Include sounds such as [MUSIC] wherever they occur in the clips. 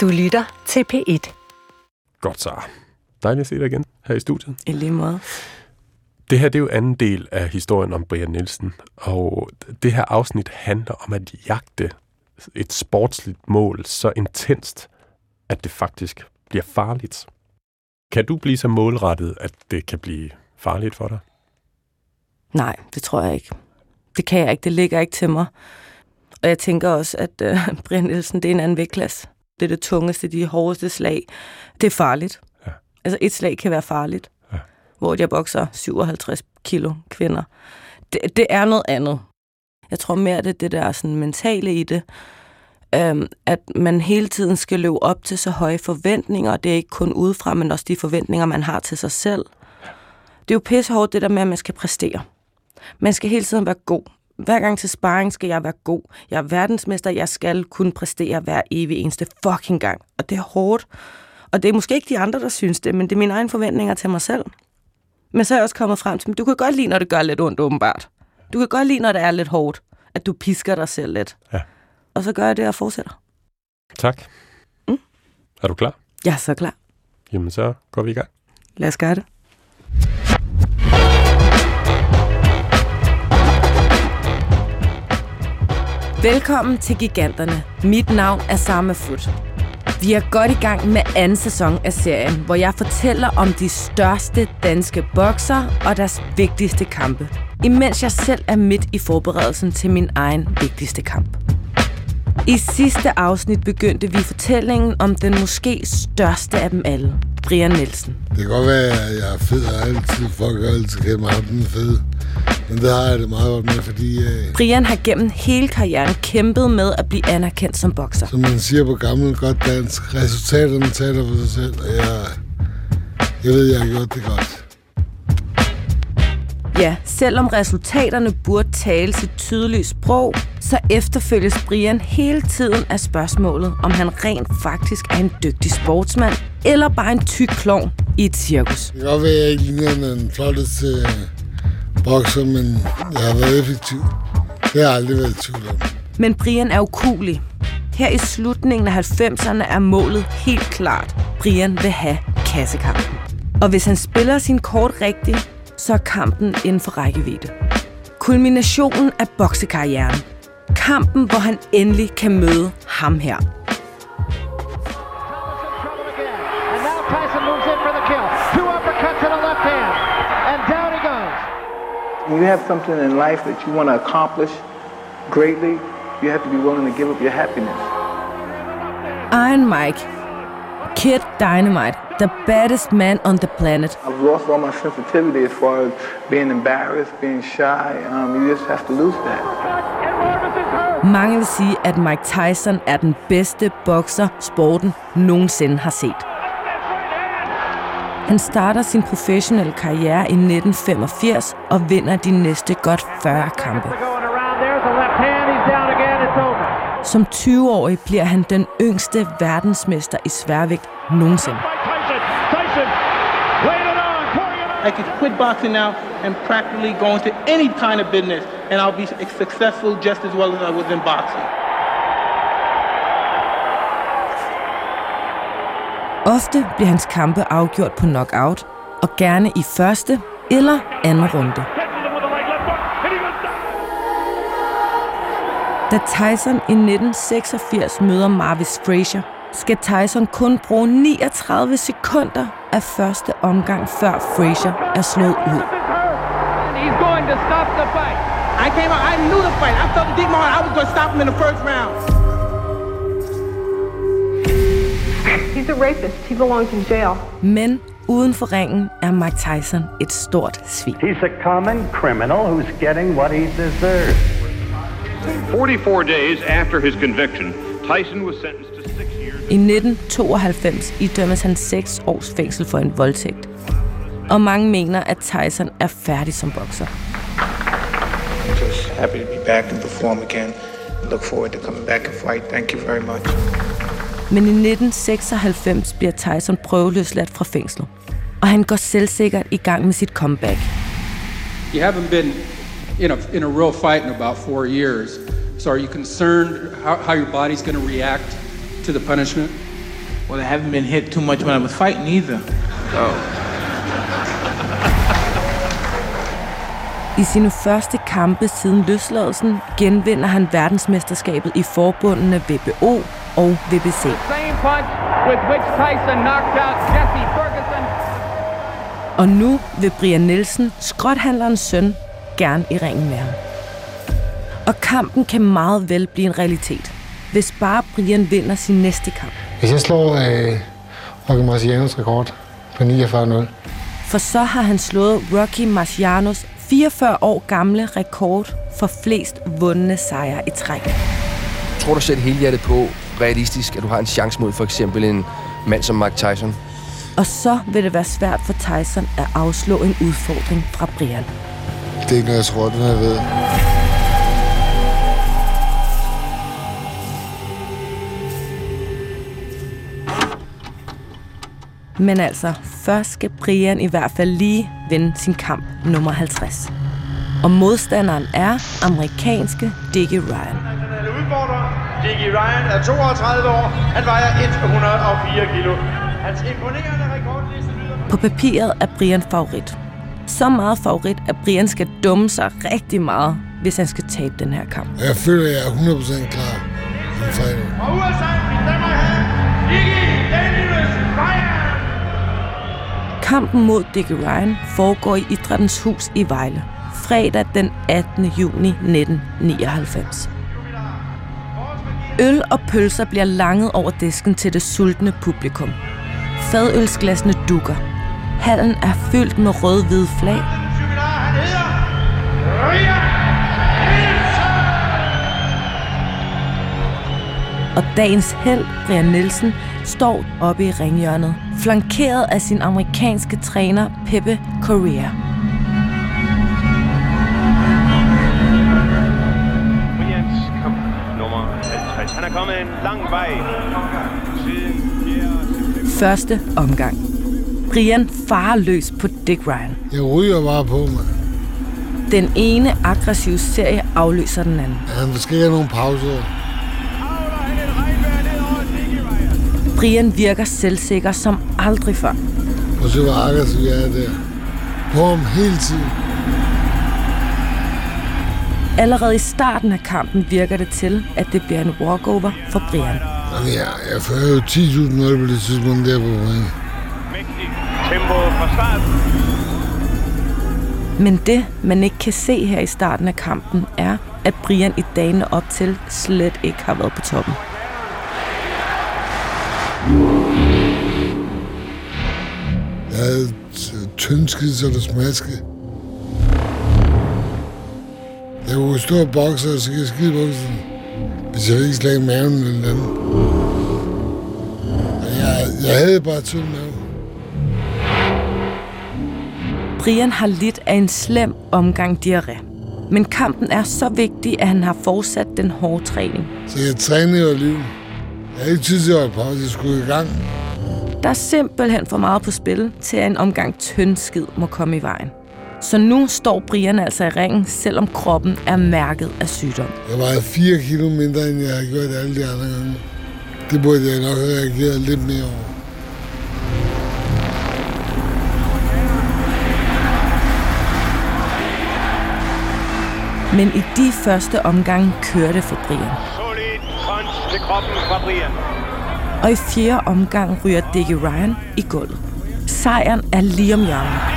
Du lytter til P1. Godt så. Dejligt at se dig igen her i studiet. I lige måde. Det her det er jo anden del af historien om Brian Nielsen, og det her afsnit handler om at jagte et sportsligt mål så intenst, at det faktisk bliver farligt. Kan du blive så målrettet, at det kan blive farligt for dig? Nej, det tror jeg ikke. Det kan jeg ikke. Det ligger ikke til mig. Og jeg tænker også, at øh, [LAUGHS] Brian Nielsen, det er en anden vægtklasse. Det er det tungeste, de hårdeste slag. Det er farligt. Ja. Altså et slag kan være farligt. Ja. Hvor jeg bokser 57 kilo kvinder. Det, det er noget andet. Jeg tror mere, det er det der sådan, mentale i det. Øhm, at man hele tiden skal leve op til så høje forventninger. Det er ikke kun udefra, men også de forventninger, man har til sig selv. Det er jo pissehårdt, det der med, at man skal præstere. Man skal hele tiden være god. Hver gang til sparring skal jeg være god. Jeg er verdensmester, jeg skal kunne præstere hver evig eneste fucking gang. Og det er hårdt. Og det er måske ikke de andre, der synes det, men det er mine egne forventninger til mig selv. Men så er jeg også kommet frem til, at du kan godt lide, når det gør lidt ondt, åbenbart. Du kan godt lide, når det er lidt hårdt, at du pisker dig selv lidt. Ja. Og så gør jeg det og fortsætter. Tak. Mm. Er du klar? Jeg er så klar. Jamen, så går vi i gang. Lad os gøre det. Velkommen til Giganterne. Mit navn er Sama Foot. Vi er godt i gang med anden sæson af serien, hvor jeg fortæller om de største danske bokser og deres vigtigste kampe. Imens jeg selv er midt i forberedelsen til min egen vigtigste kamp. I sidste afsnit begyndte vi fortællingen om den måske største af dem alle, Brian Nielsen. Det kan godt være, at jeg er fed og altid, folk altid kaldt mig den fede. Men det har jeg det meget godt med, fordi øh, Brian har gennem hele karrieren kæmpet med at blive anerkendt som bokser. som man siger på gammel godt dansk, resultaterne taler for sig selv, og jeg, jeg ved, jeg har gjort det godt. Ja, selvom resultaterne burde tale sit tydelige sprog, så efterfølges Brian hele tiden af spørgsmålet, om han rent faktisk er en dygtig sportsmand, eller bare en tyk klovn i et cirkus. Det kan godt være, at jeg ikke ligner den flotteste bokser, men jeg har været effektiv. Det har jeg aldrig været i tvivl om. Men Brian er ukulig. Her i slutningen af 90'erne er målet helt klart. Brian vil have kassekampen. Og hvis han spiller sin kort rigtigt, så er kampen inden for rækkevidde. Kulminationen af boksekarrieren. Kampen, hvor han endelig kan møde ham her. When you have something in life that you want to accomplish greatly, you have to be willing to give up your happiness. Iron Mike. Kid Dynamite. The baddest man on the planet. I've lost all my sensitivity as far as being embarrassed, being shy. Um, you just have to lose that. Mange vil sige, at Mike Tyson er den bedste bokser, sporten nogensinde har set. Han starter sin professionelle karriere i 1985 og vinder de næste godt 40 kampe. Som 20-årig bliver han den yngste verdensmester i sværvægt nogensinde. I could quit boxing now and practically go into any kind of business, and I'll be successful just as well as I was in boxing. Ofte bliver hans kampe afgjort på knockout, og gerne i første eller anden runde. Da Tyson i 1986 møder Marvis Frazier, skal Tyson kun bruge 39 sekunder af første omgang, før Frazier er slået ud. The. I came out, I knew the fight. I felt it deep in my heart I was going to stop him in the first round. Rapist. He belongs in jail. Men uden for ringen er Mike Tyson et stort svin. He's a common criminal who's getting what he deserves. 44 days after his conviction, Tyson was sentenced to six years. I 1992 idømmes han 6 års fængsel for en voldtægt. Og mange mener, at Tyson er færdig som bokser. Just happy to be back and perform again. Look forward to coming back and fight. Thank you very much. Men i 1996 bliver Tyson prøveløsladt fra fængslet. Og han går selvsikkert i gang med sit comeback. You haven't been in a, in a real fight in about four years. So are you concerned how, how your body's going to react to the punishment? Well, I haven't been hit too much when I was fighting either. Oh. I sine første kampe siden løsladelsen genvinder han verdensmesterskabet i forbundene WBO og Ferguson. Og nu vil Brian Nielsen, skrothandlerens søn, gerne i ringen med ham. Og kampen kan meget vel blive en realitet, hvis bare Brian vinder sin næste kamp. Hvis jeg slår øh, Rocky Marcianos rekord på 49-0, For så har han slået Rocky Marcianos 44 år gamle rekord for flest vundne sejre i træk. Tror du selv helhjertet på, realistisk, at du har en chance mod for eksempel en mand som Mike Tyson? Og så vil det være svært for Tyson at afslå en udfordring fra Brian. det er ikke noget, jeg tror, den jeg ved. Men altså, først skal Brian i hvert fald lige vinde sin kamp nummer 50. Og modstanderen er amerikanske Dickie Ryan. Dickie Ryan er 32 år. Han vejer 104 kilo. Hans imponerende rekordliste lyder... På papiret er Brian favorit. Så meget favorit, at Brian skal dumme sig rigtig meget, hvis han skal tabe den her kamp. Jeg føler, at jeg er 100% klar. Fra USA, damer og herrer, Dickie Daniels Ryan! Kampen mod Dickie Ryan foregår i Idrættens Hus i Vejle. Fredag den 18. juni 1999. Øl og pølser bliver langet over disken til det sultne publikum. Fadølsglassene dukker. Hallen er fyldt med rød-hvide flag. Og dagens held, Brian Nielsen, står oppe i ringhjørnet, flankeret af sin amerikanske træner Pepe Correa. En lang vej siden Første omgang. Brian farer løs på Dick Ryan. Jeg ryger bare på mig. Den ene aggressive serie afløser den anden. Han skal ikke have nogen pauser. Brian virker selvsikker som aldrig før. Og så var aggressiv jeg er der. På ham hele tiden. Allerede i starten af kampen virker det til, at det bliver en walkover for Brian. Jamen, jeg, fører jo 10.000 mål på det tidspunkt der på tempo fra start. Men det, man ikke kan se her i starten af kampen, er, at Brian i dagene op til slet ikke har været på toppen. Jeg havde t- tyndskid, så det smaskede. Jeg kunne stå og bokse, og så kan jeg skide boksen. Hvis jeg ikke slag maven eller andet. Og Jeg, jeg havde bare tynd mave. Brian har lidt af en slem omgang diarré. Men kampen er så vigtig, at han har fortsat den hårde træning. Så jeg trænede jo liv. Jeg havde ikke tid til at pause, jeg skulle i gang. Der er simpelthen for meget på spil, til at en omgang tynd skid må komme i vejen. Så nu står Brian altså i ringen, selvom kroppen er mærket af sygdom. Jeg vejede 4 kilo mindre, end jeg har gjort alle de andre gange. Det burde jeg nok have reageret lidt mere over. Men i de første omgange kørte for Brian. Solid punch til kroppen fra Brian. Og i fjerde omgang ryger Dickie Ryan i gulvet. Sejren er lige om hjørnet.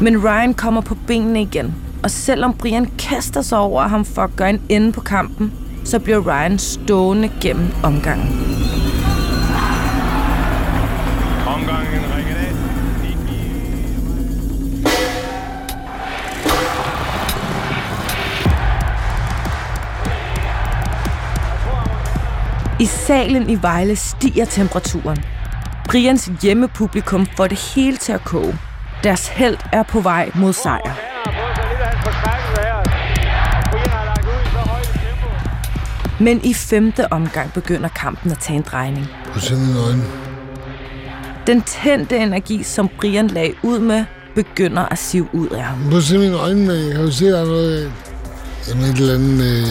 Men Ryan kommer på benene igen. Og selvom Brian kaster sig over ham for at gøre en ende på kampen, så bliver Ryan stående gennem omgangen. Omgangen ringet af. I salen i Vejle stiger temperaturen. Brians hjemmepublikum får det hele til at koge. Deres held er på vej mod sejr. Men i femte omgang begynder kampen at tage en drejning. På sådan en øjne. Den tændte energi, som Brian lagde ud med, begynder at sive ud af ham. Kan se mine øjne, jeg kan jo se, at der er noget Jamen et eller andet, øh,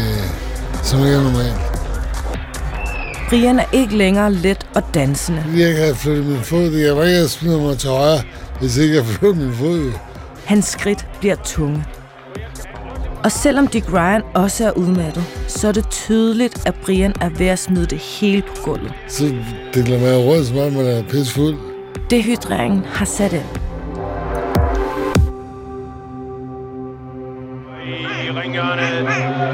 som ikke er normalt. Brian er ikke længere let og dansende. Jeg kan have flyttet min fod. Jeg var ikke have smidt mig til højre, hvis ikke jeg flyttede min fod. Hans skridt bliver tunge. Og selvom Dick Ryan også er udmattet, så er det tydeligt, at Brian er ved at smide det hele på gulvet. Så det lader mig råd, som om man er pissfuld. Dehydreringen har sat ind. I ringhjørnet.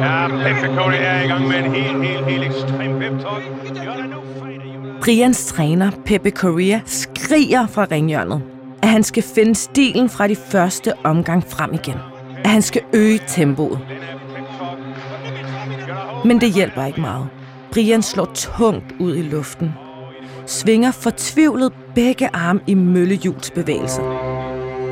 Ja, Pepe Cody er i gang med en helt, helt, helt ekstrem pep-talk. Brians træner, Pepe Correa, skriger fra ringhjørnet, at han skal finde stilen fra de første omgang frem igen. At han skal øge tempoet. Men det hjælper ikke meget. Brian slår tungt ud i luften. Svinger fortvivlet begge arme i møllehjulsbevægelse.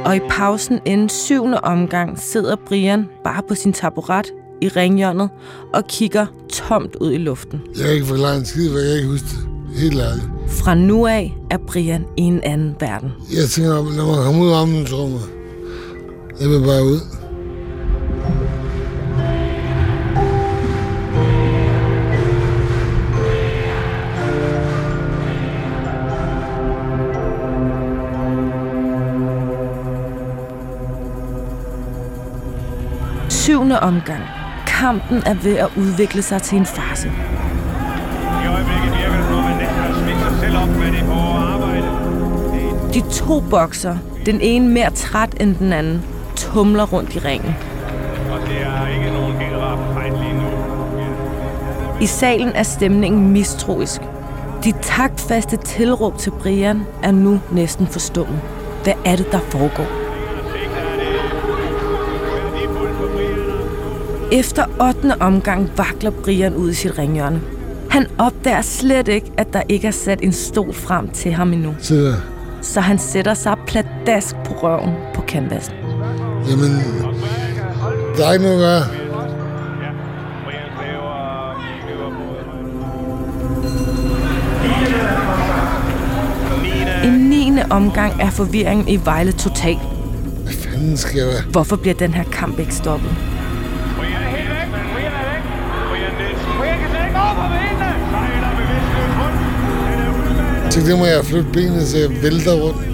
Og i pausen inden syvende omgang sidder Brian bare på sin taburet i ringhjørnet og kigger tomt ud i luften. Jeg kan ikke forklare en skid, for jeg kan ikke huske det. Helt ærligt. Fra nu af er Brian i en anden verden. Jeg tænker, lad mig komme ud af omklædningsrummet. Jeg vil bare ud. Syvende omgang. Kampen er ved at udvikle sig til en farse selv op med det hårde arbejde. De to bokser, den ene mere træt end den anden, tumler rundt i ringen. Og det er ikke nogen helt lige nu. I salen er stemningen mistroisk. De taktfaste tilråb til Brian er nu næsten forstummet. Hvad er det, der foregår? Efter 8. omgang vakler Brian ud i sit ringhjørne. Han opdager slet ikke, at der ikke er sat en stol frem til ham endnu. Så, Så han sætter sig pladask på røven på canvasen. jamen, der er ikke noget at gøre. I 9. omgang er forvirringen i Vejle total. Hvad fanden skal jeg? Hvorfor bliver den her kamp ikke stoppet? Så det må jeg flytte benet, så jeg vælter rundt.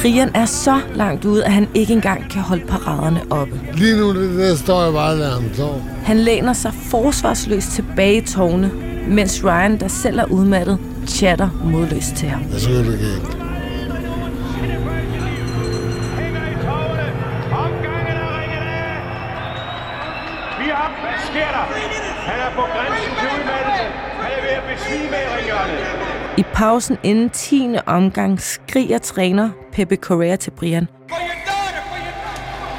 Brian er så langt ude, at han ikke engang kan holde paraderne oppe. Lige nu det der står jeg bare der ham står. Han læner sig forsvarsløst tilbage i tårne, mens Ryan, der selv er udmattet, chatter modløst til ham. Jeg er det galt. På grænsen til udmattelse. Han er ved at besvime i ringhjørnet. I pausen inden 10. omgang skriger træner Pepe Correa til Brian.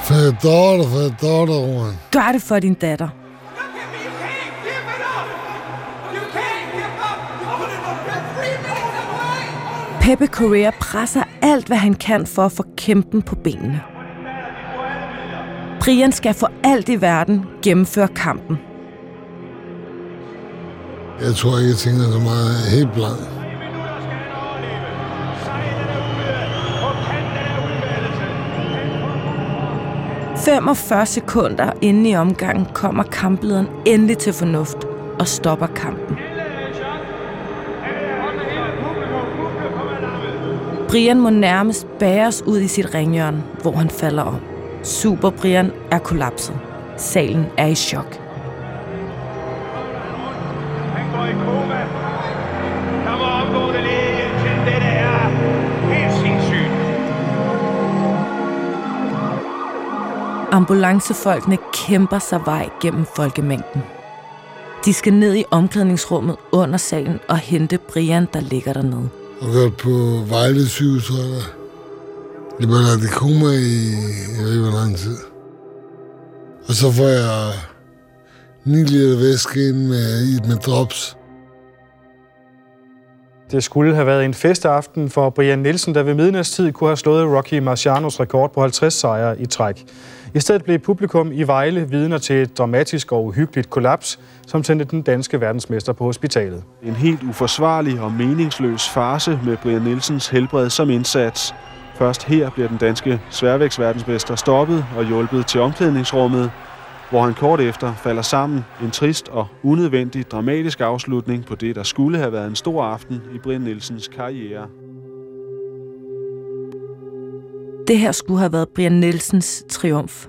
For daughter, for daughter, Roman. Gør det for din datter. Pepe Correa presser alt, hvad han kan for at få kæmpen på benene. Brian skal for alt i verden gennemføre kampen. Jeg tror ikke, jeg tænker så meget helt blank. – 45 sekunder inde i omgangen kommer kamplederen endelig til fornuft og stopper kampen. Brian må nærmest bæres ud i sit ringhjørne, hvor han falder om. Super Brian er kollapset. Salen er i chok. Ambulancefolkene kæmper sig vej gennem folkemængden. De skal ned i omklædningsrummet under salen og hente Brian, der ligger dernede. Og kørt på Vejle sygehus, tror jeg. Jeg var lagt i koma i, jeg ved ikke, hvor lang tid. Og så får jeg 9 liter væske ind med, i med drops. Det skulle have været en festaften for Brian Nielsen, der ved midnatstid kunne have slået Rocky Marcianos rekord på 50 sejre i træk. I stedet blev publikum i Vejle vidner til et dramatisk og uhyggeligt kollaps, som sendte den danske verdensmester på hospitalet. En helt uforsvarlig og meningsløs farse med Brian Nielsens helbred som indsats. Først her bliver den danske sværvægtsverdensmester stoppet og hjulpet til omklædningsrummet, hvor han kort efter falder sammen. En trist og unødvendig dramatisk afslutning på det, der skulle have været en stor aften i Brian Nielsens karriere. Det her skulle have været Brian Nielsens triumf.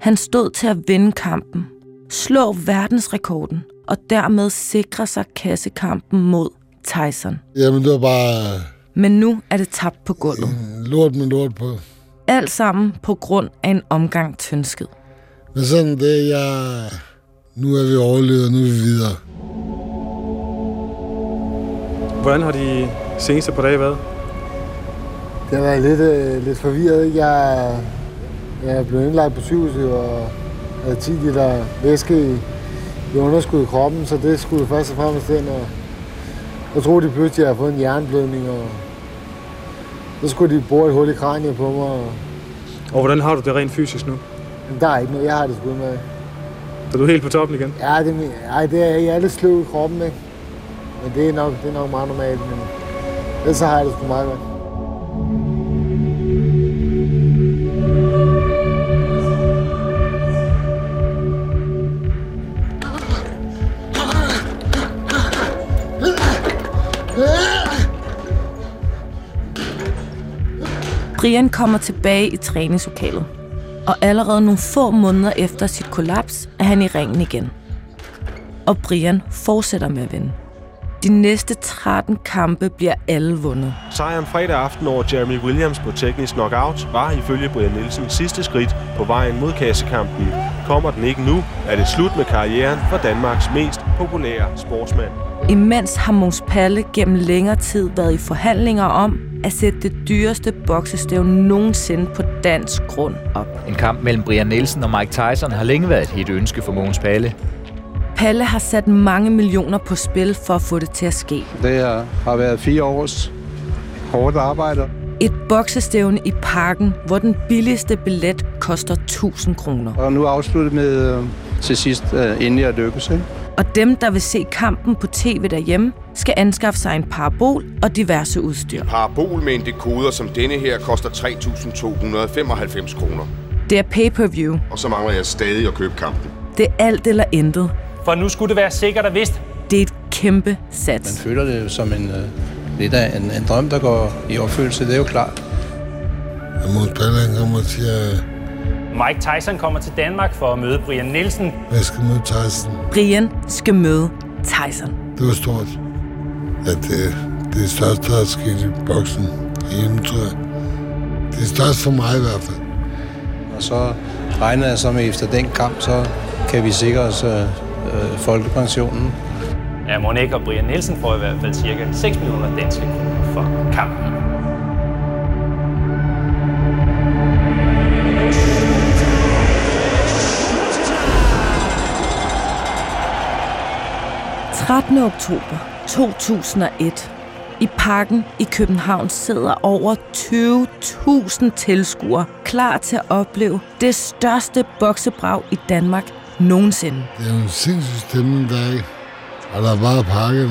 Han stod til at vinde kampen, slå verdensrekorden og dermed sikre sig kassekampen mod Tyson. Jamen, det var bare Men nu er det tabt på gulvet. lort med lort på. Alt sammen på grund af en omgang tyndskid. Men sådan det, jeg... Nu er vi overlevet, nu er vi videre. Hvordan har de seneste par dage været? Det har været lidt, øh, lidt forvirret. Jeg, jeg er blevet indlagt på sygehuset og havde 10 liter væske i, i underskud i kroppen, så det skulle først og fremmest ind. Og jeg troede de pludselig, jeg havde fået en jernblødning, og så skulle de bore et hul i kraniet på mig. Og, Og hvordan har du det rent fysisk nu? der er ikke noget, jeg har det sgu med. Er du helt på toppen igen? Ja, det, er ej, det er, jeg er lidt sløv i kroppen, ikke? Men det er nok, det er nok meget normalt, men ellers så har jeg det sgu meget godt. Brian kommer tilbage i træningslokalet. Og allerede nogle få måneder efter sit kollaps er han i ringen igen. Og Brian fortsætter med at vinde. De næste 13 kampe bliver alle vundet. Sejren fredag aften over Jeremy Williams på teknisk knockout var ifølge Brian Nielsen sidste skridt på vejen mod kassekampen. Kommer den ikke nu, er det slut med karrieren for Danmarks mest populære sportsmand. Imens har Måns Palle gennem længere tid været i forhandlinger om at sætte det dyreste boksestævne nogensinde på dansk grund op. En kamp mellem Brian Nielsen og Mike Tyson har længe været et hit ønske for Mogens Palle. Palle har sat mange millioner på spil for at få det til at ske. Det her har været fire års hårdt arbejde. Et boksestævne i parken, hvor den billigste billet koster 1000 kroner. Og nu afsluttet med øh, til sidst øh, endelig at lykkes. Ikke? Og dem, der vil se kampen på tv derhjemme, skal anskaffe sig en parabol og diverse udstyr. Parabol med en dekoder som denne her koster 3.295 kroner. Det er pay-per-view. Og så mangler jeg stadig at købe kampen. Det er alt eller intet. For nu skulle det være sikkert og vist. Det er et kæmpe Man sats. føler det jo som en, øh, lidt af en, en drøm, der går i opfyldelse. Det er jo klart. Jeg må Palle, han kommer og siger, Mike Tyson kommer til Danmark for at møde Brian Nielsen. at jeg skal møde Tyson. Brian skal møde Tyson. Det var stort. Ja, det, det er største, der er sket i boksen hjemme, tror jeg. Det er størst for mig i hvert fald. Og så regner jeg så med, efter den kamp, så kan vi sikre os øh, øh, folkepensionen. Ja, Monik og Brian Nielsen får i hvert fald cirka 6 millioner danske kroner for kampen. – 13. oktober 2001. I parken i København sidder over 20.000 tilskuere klar til at opleve det største boksebrag i Danmark nogensinde. Det er en sindssyg stemning, der er ikke. Og der er bare pakket.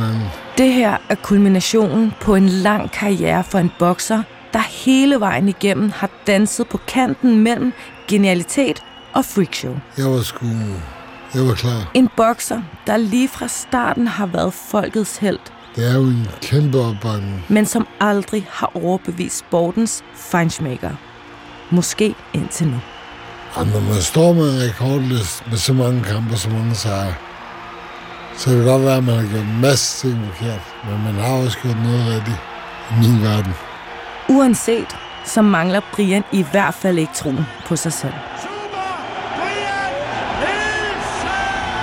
Det her er kulminationen på en lang karriere for en bokser, der hele vejen igennem har danset på kanten mellem genialitet og freakshow. Jeg var sgu... Jeg var klar. En bokser, der lige fra starten har været folkets held, Det er jo en kæmpe opbakning. men som aldrig har overbevist sportens feinschmecker. Måske indtil nu. Og når man står med en rekordliste med så mange kampe og så mange sejre, så kan det godt være, at man har gjort en masse ting forkert. Men man har også gjort noget rigtigt i min verden. Uanset, så mangler Brian i hvert fald ikke troen på sig selv.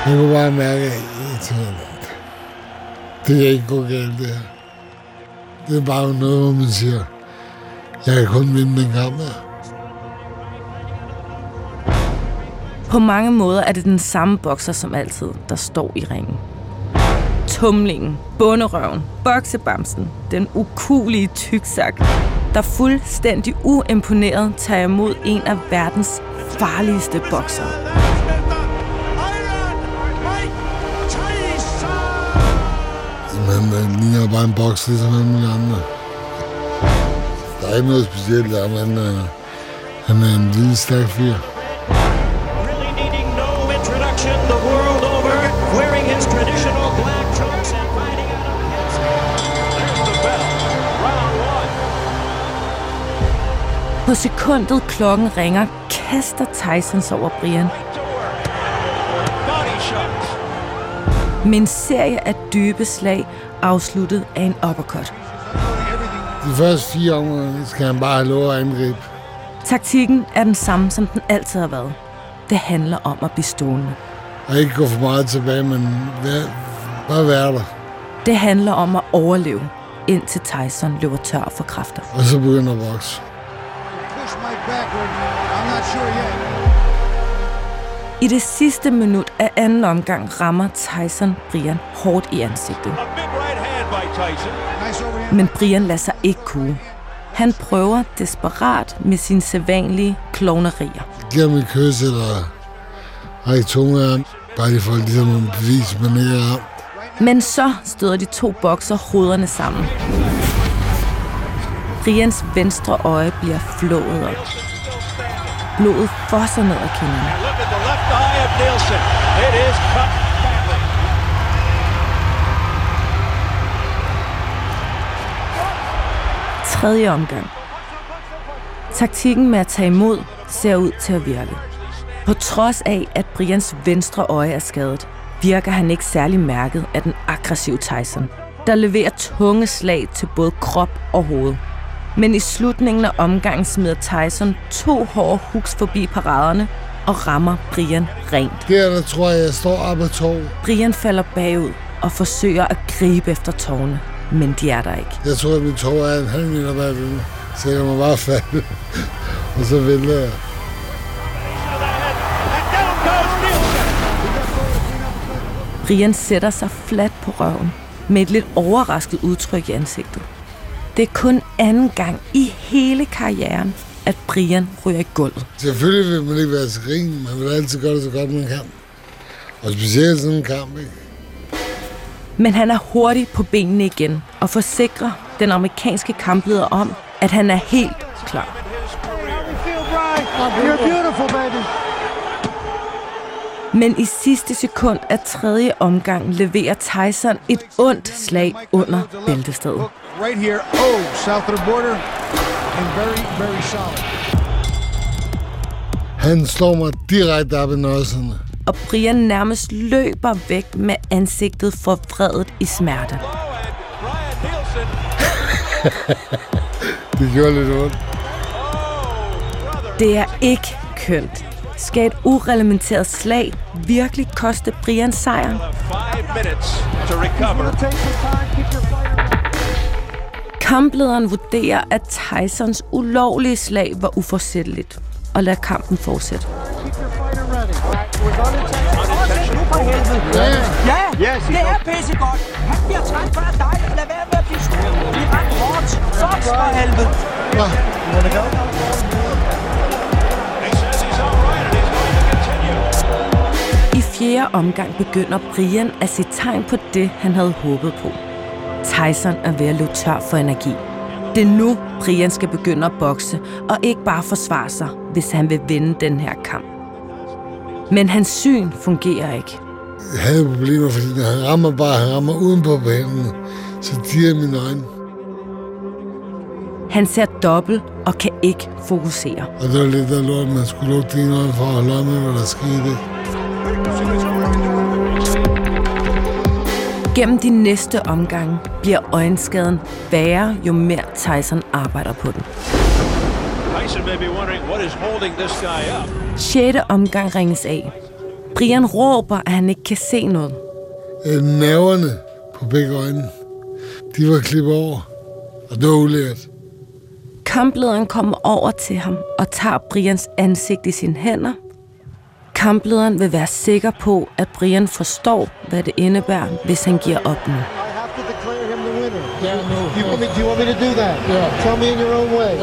Jeg kunne bare mærke, at jeg tænkte, det kan ikke gå galt, det her. Det er bare noget, hvor man siger, jeg kan kun vinde den kamp her. På mange måder er det den samme bokser som altid, der står i ringen. Tumlingen, bunderøven, boksebamsen, den ukulige tyksak. der fuldstændig uimponeret tager imod en af verdens farligste bokser. Men man ligner bare en boks, ligesom alle mulige andre. Der er ikke noget specielt der, men uh, han er en lille, stærk fyr. Really needing no introduction the world over, wearing his traditional black trunks and fighting out of his. There's the bell. Round one. På sekundet klokken ringer, kaster Tyson sig over Brian. Med en serie af dybe slag afsluttet af en uppercut. De første fire omgange skal han bare have lov at angribe. Taktikken er den samme, som den altid har været. Det handler om at blive stående. Og ikke gå for meget tilbage, men vær, bare være der. Det handler om at overleve, indtil Tyson løber tør for kræfter. Og så begynder at vokse. Push Mike backward. I det sidste minut af anden omgang rammer Tyson Brian hårdt i ansigtet. Men Brian lader sig ikke kue. Han prøver desperat med sine sædvanlige klovnerier. Giv et kys, eller række tunge af ham. Bare lige for ligesom at bevise, man ikke er. Men så støder de to bokser hovederne sammen. Brians venstre øje bliver flået op. Blodet fosser ned ad kinderne. Left eye of Nielsen. It is cut badly. Tredje omgang. Taktikken med at tage imod ser ud til at virke. På trods af, at Brians venstre øje er skadet, virker han ikke særlig mærket af den aggressive Tyson, der leverer tunge slag til både krop og hoved. Men i slutningen af omgangen smider Tyson to hårde hooks forbi paraderne og rammer Brian rent. Der, der tror jeg, jeg står op ad tog. Brian falder bagud og forsøger at gribe efter tårne, men de er der ikke. Jeg tror, at mit tog er en halv meter bagved mig. Så jeg må bare falde. [LAUGHS] og så vælter jeg. Brian sætter sig fladt på røven med et lidt overrasket udtryk i ansigtet. Det er kun anden gang i hele karrieren, at Brian ryger i gulvet. Selvfølgelig vil man ikke være til grin. Man vil altid gøre det så godt, man kan. Og specielt sådan en kamp, ikke? Men han er hurtig på benene igen og forsikrer den amerikanske kampleder om, at han er helt klar. You're beautiful, baby. Men i sidste sekund af tredje omgang leverer Tyson et ondt slag under bæltestedet. Right here. Oh, south of the border. And very, very solid. Han slår mig direkte op i nødserne. Og Brian nærmest løber væk med ansigtet forvredet i smerte. [LAUGHS] Det gjorde lidt ondt. Det er ikke kønt. Skal et urelementeret slag virkelig koste Brian sejren? Kamplederen vurderer, at Tysons ulovlige slag var uforsætteligt og lader kampen fortsætte. Ja. Ja, det er pissegodt. Han bliver træt før dig. Lad være med at blive skudt. Vi er ret hårdt. Fox for helvede. I fjerde omgang begynder Brian at se tegn på det, han havde håbet på. Tyson er ved at løbe tør for energi. Det er nu, Brian skal begynde at bokse, og ikke bare forsvare sig, hvis han vil vinde den her kamp. Men hans syn fungerer ikke. Jeg havde problemer, fordi han rammer bare, han rammer udenpå på hænderne. Så dirrer mine øjne. Han ser dobbelt og kan ikke fokusere. Og det var lidt der lort, man skulle lukke dine øjne for at holde med, hvad der skete. Gennem de næste omgange bliver øjenskaden værre, jo mere Tyson arbejder på den. Tyson may be wondering what is holding this guy up. 6. omgang ringes af. Brian råber, at han ikke kan se noget. Øh, Nerverne på begge øjne, de var klippet over. Og det var ulært. Kamplederen kommer over til ham og tager Brians ansigt i sine hænder. Kamplederen vil være sikker på, at Brian forstår, hvad det indebærer, hvis han giver op nu. I have to declare him the winner. Yeah, no. you want me, do you want me to do that? Yeah. Tell me in your own way.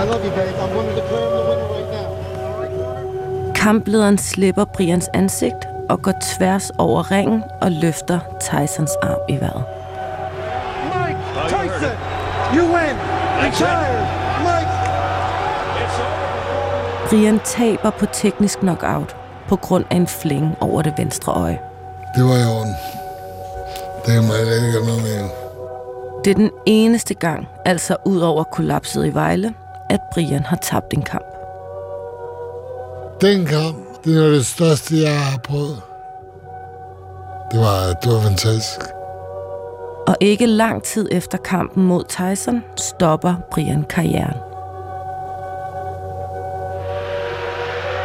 I love you, babe. I'm going to declare him the winner right now. Kamplederen slipper Brians ansigt og går tværs over ringen og løfter Tysons arm i vejret. Mike Tyson, you win. Retired. Mike. Brian taber på teknisk knockout på grund af en fling over det venstre øje. Det var i orden. Det kan man ikke gøre noget. Det er den eneste gang, altså ud over kollapset i Vejle, at Brian har tabt en kamp. Den kamp, det er det største, jeg har prøvet. Det var, det var fantastisk. Og ikke lang tid efter kampen mod Tyson, stopper Brian karrieren.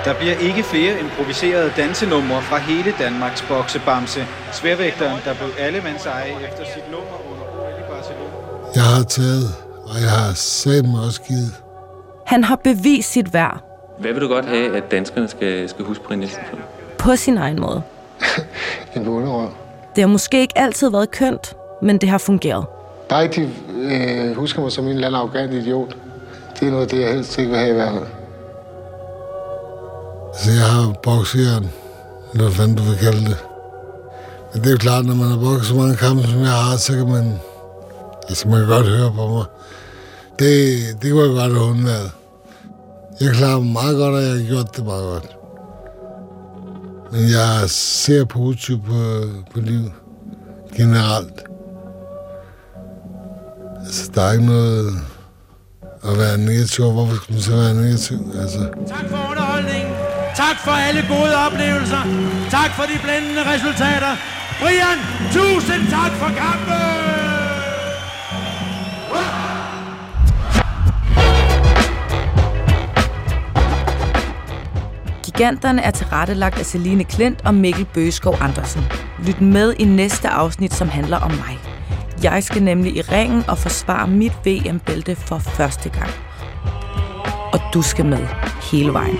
Der bliver ikke flere improviserede dansenumre fra hele Danmarks boksebamse. Sværvægteren, der blev allemands eje efter sit nummer under OL i Barcelona. Jeg har taget, og jeg har sat mig også givet. Han har bevist sit værd Hvad vil du godt have, at danskerne skal, skal huske Brian Nielsen for? på sin egen måde. [LAUGHS] En bunderøv. Det har måske ikke altid været kønt, men det har fungeret. Bare ikke de øh, husker mig som en eller anden arrogant idiot. Det er noget af det, jeg helst ikke vil have i verden. Altså, jeg har boksejern, eller hvad fanden du vil kalde det. Men det er jo klart, når man har bokset så mange kampe, som jeg har, så kan man... Altså, man kan godt høre på mig. Det, det kunne jeg godt have undværet. Jeg klarer mig meget godt, og jeg har gjort det meget godt. Men jeg ser positivt på, på livet. Generelt. Altså, der er ikke noget at være negativ. Hvorfor skulle man så være negativ? Altså, Tak for. Tak for alle gode oplevelser. Tak for de blændende resultater. Brian, tusind tak for kampen! Giganterne er tilrettelagt af Celine Klint og Mikkel Bøgeskov Andersen. Lyt med i næste afsnit, som handler om mig. Jeg skal nemlig i ringen og forsvare mit VM-bælte for første gang. Og du skal med hele vejen.